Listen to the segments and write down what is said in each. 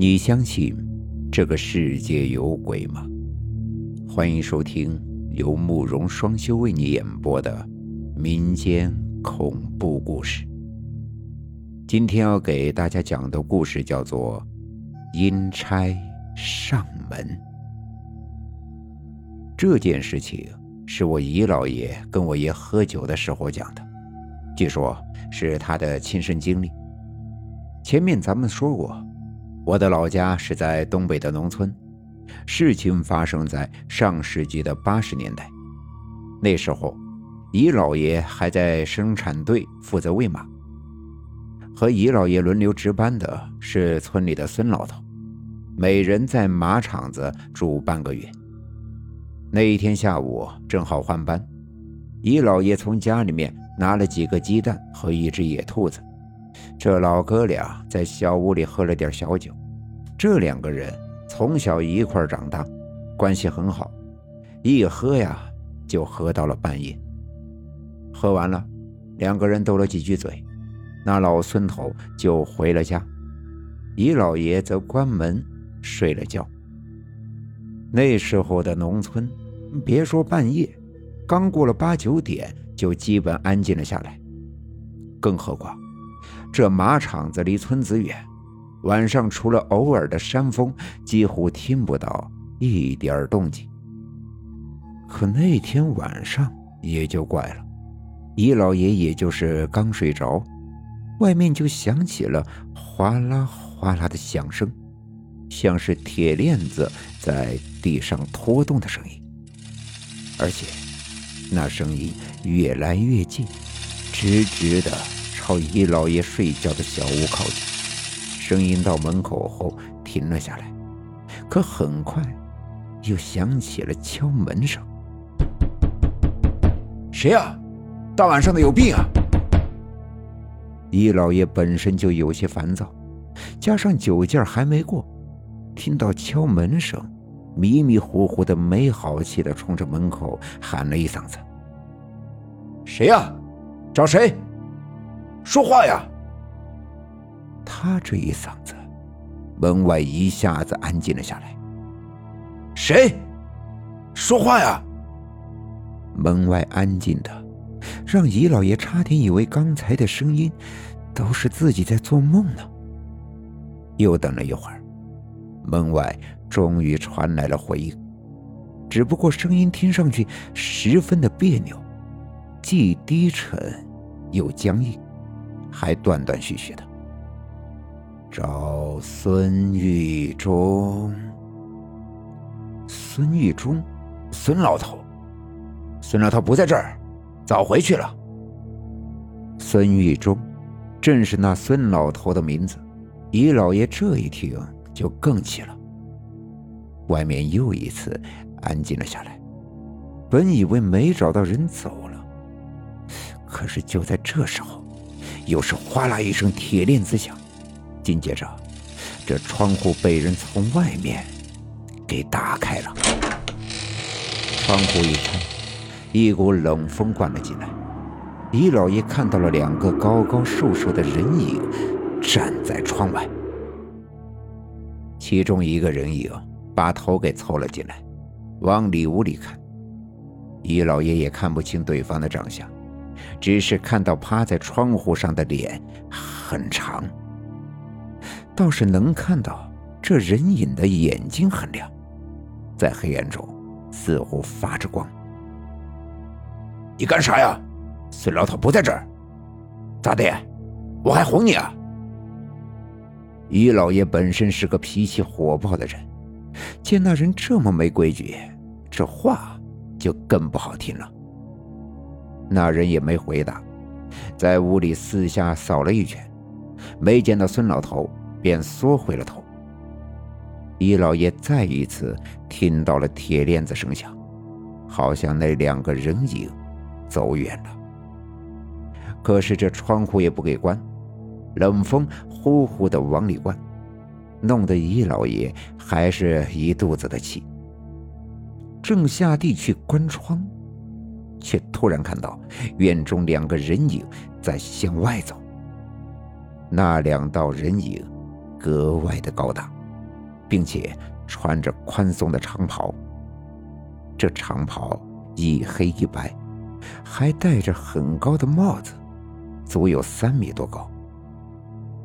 你相信这个世界有鬼吗？欢迎收听由慕容双修为你演播的民间恐怖故事。今天要给大家讲的故事叫做《阴差上门》。这件事情是我姨老爷跟我爷喝酒的时候讲的，据说是他的亲身经历。前面咱们说过。我的老家是在东北的农村，事情发生在上世纪的八十年代。那时候，姨姥爷还在生产队负责喂马，和姨姥爷轮流值班的是村里的孙老头，每人在马场子住半个月。那一天下午正好换班，姨姥爷从家里面拿了几个鸡蛋和一只野兔子。这老哥俩在小屋里喝了点小酒，这两个人从小一块长大，关系很好，一喝呀就喝到了半夜。喝完了，两个人斗了几句嘴，那老孙头就回了家，姨老爷则关门睡了觉。那时候的农村，别说半夜，刚过了八九点就基本安静了下来，更何况。这马场子离村子远，晚上除了偶尔的山风，几乎听不到一点动静。可那天晚上也就怪了，姨老爷也就是刚睡着，外面就响起了哗啦哗啦的响声，像是铁链子在地上拖动的声音，而且那声音越来越近，直直的。朝姨老爷睡觉的小屋靠近，声音到门口后停了下来，可很快又响起了敲门声。谁呀？大晚上的有病啊！姨老爷本身就有些烦躁，加上酒劲还没过，听到敲门声，迷迷糊糊的、没好气的冲着门口喊了一嗓子：“谁呀？找谁？”说话呀！他这一嗓子，门外一下子安静了下来。谁？说话呀！门外安静的，让姨老爷差点以为刚才的声音都是自己在做梦呢。又等了一会儿，门外终于传来了回应，只不过声音听上去十分的别扭，既低沉又僵硬。还断断续续的，找孙玉忠。孙玉忠，孙老头，孙老头不在这儿，早回去了。孙玉忠，正是那孙老头的名字。姨老爷这一听就更气了。外面又一次安静了下来，本以为没找到人走了，可是就在这时候。又是哗啦一声铁链子响，紧接着，这窗户被人从外面给打开了。窗户一开，一股冷风灌了进来。李老爷看到了两个高高瘦瘦的人影站在窗外，其中一个人影把头给凑了进来，往里屋里看。李老爷也看不清对方的长相。只是看到趴在窗户上的脸很长，倒是能看到这人影的眼睛很亮，在黑暗中似乎发着光。你干啥呀？孙老头不在这儿，咋的？我还哄你啊？于老爷本身是个脾气火爆的人，见那人这么没规矩，这话就更不好听了。那人也没回答，在屋里四下扫了一圈，没见到孙老头，便缩回了头。易老爷再一次听到了铁链子声响，好像那两个人影走远了。可是这窗户也不给关，冷风呼呼的往里灌，弄得易老爷还是一肚子的气。正下地去关窗。却突然看到院中两个人影在向外走。那两道人影格外的高大，并且穿着宽松的长袍。这长袍一黑一白，还戴着很高的帽子，足有三米多高。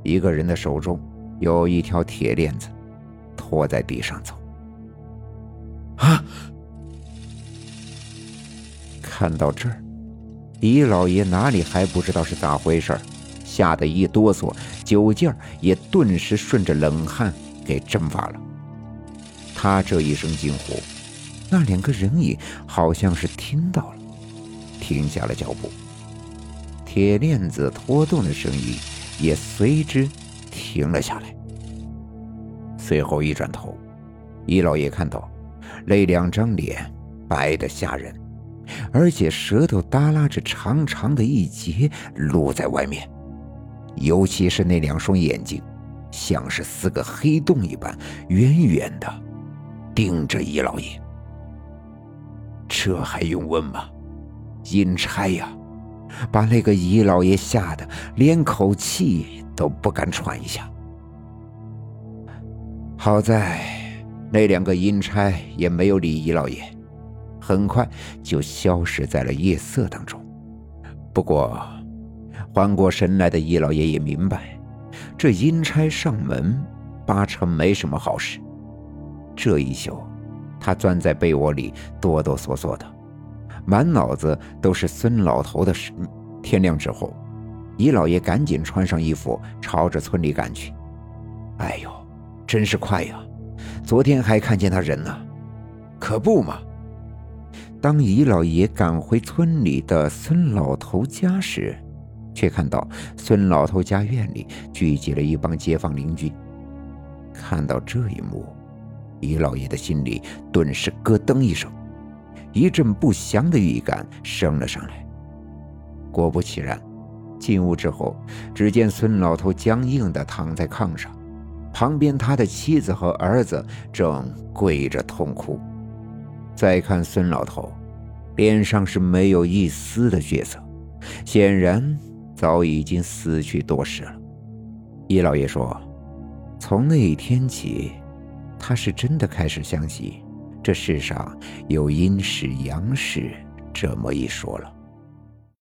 一个人的手中有一条铁链子，拖在地上走。啊！看到这儿，李老爷哪里还不知道是咋回事吓得一哆嗦，酒劲儿也顿时顺着冷汗给蒸发了。他这一声惊呼，那两个人影好像是听到了，停下了脚步。铁链子拖动的声音也随之停了下来。随后一转头，李老爷看到那两张脸白得吓人。而且舌头耷拉着，长长的一截露在外面，尤其是那两双眼睛，像是四个黑洞一般，远远的盯着易老爷。这还用问吗？阴差呀，把那个易老爷吓得连口气都不敢喘一下。好在那两个阴差也没有理易老爷。很快就消失在了夜色当中。不过，缓过神来的易老爷也明白，这阴差上门八成没什么好事。这一宿，他钻在被窝里哆哆嗦嗦的，满脑子都是孙老头的事。天亮之后，易老爷赶紧穿上衣服，朝着村里赶去。哎呦，真是快呀！昨天还看见他人呢，可不嘛。当姨老爷赶回村里的孙老头家时，却看到孙老头家院里聚集了一帮街坊邻居。看到这一幕，姨老爷的心里顿时咯噔一声，一阵不祥的预感升了上来。果不其然，进屋之后，只见孙老头僵硬地躺在炕上，旁边他的妻子和儿子正跪着痛哭。再看孙老头，脸上是没有一丝的血色，显然早已经死去多时了。易老爷说：“从那一天起，他是真的开始相信这世上有阴世阳世这么一说了。”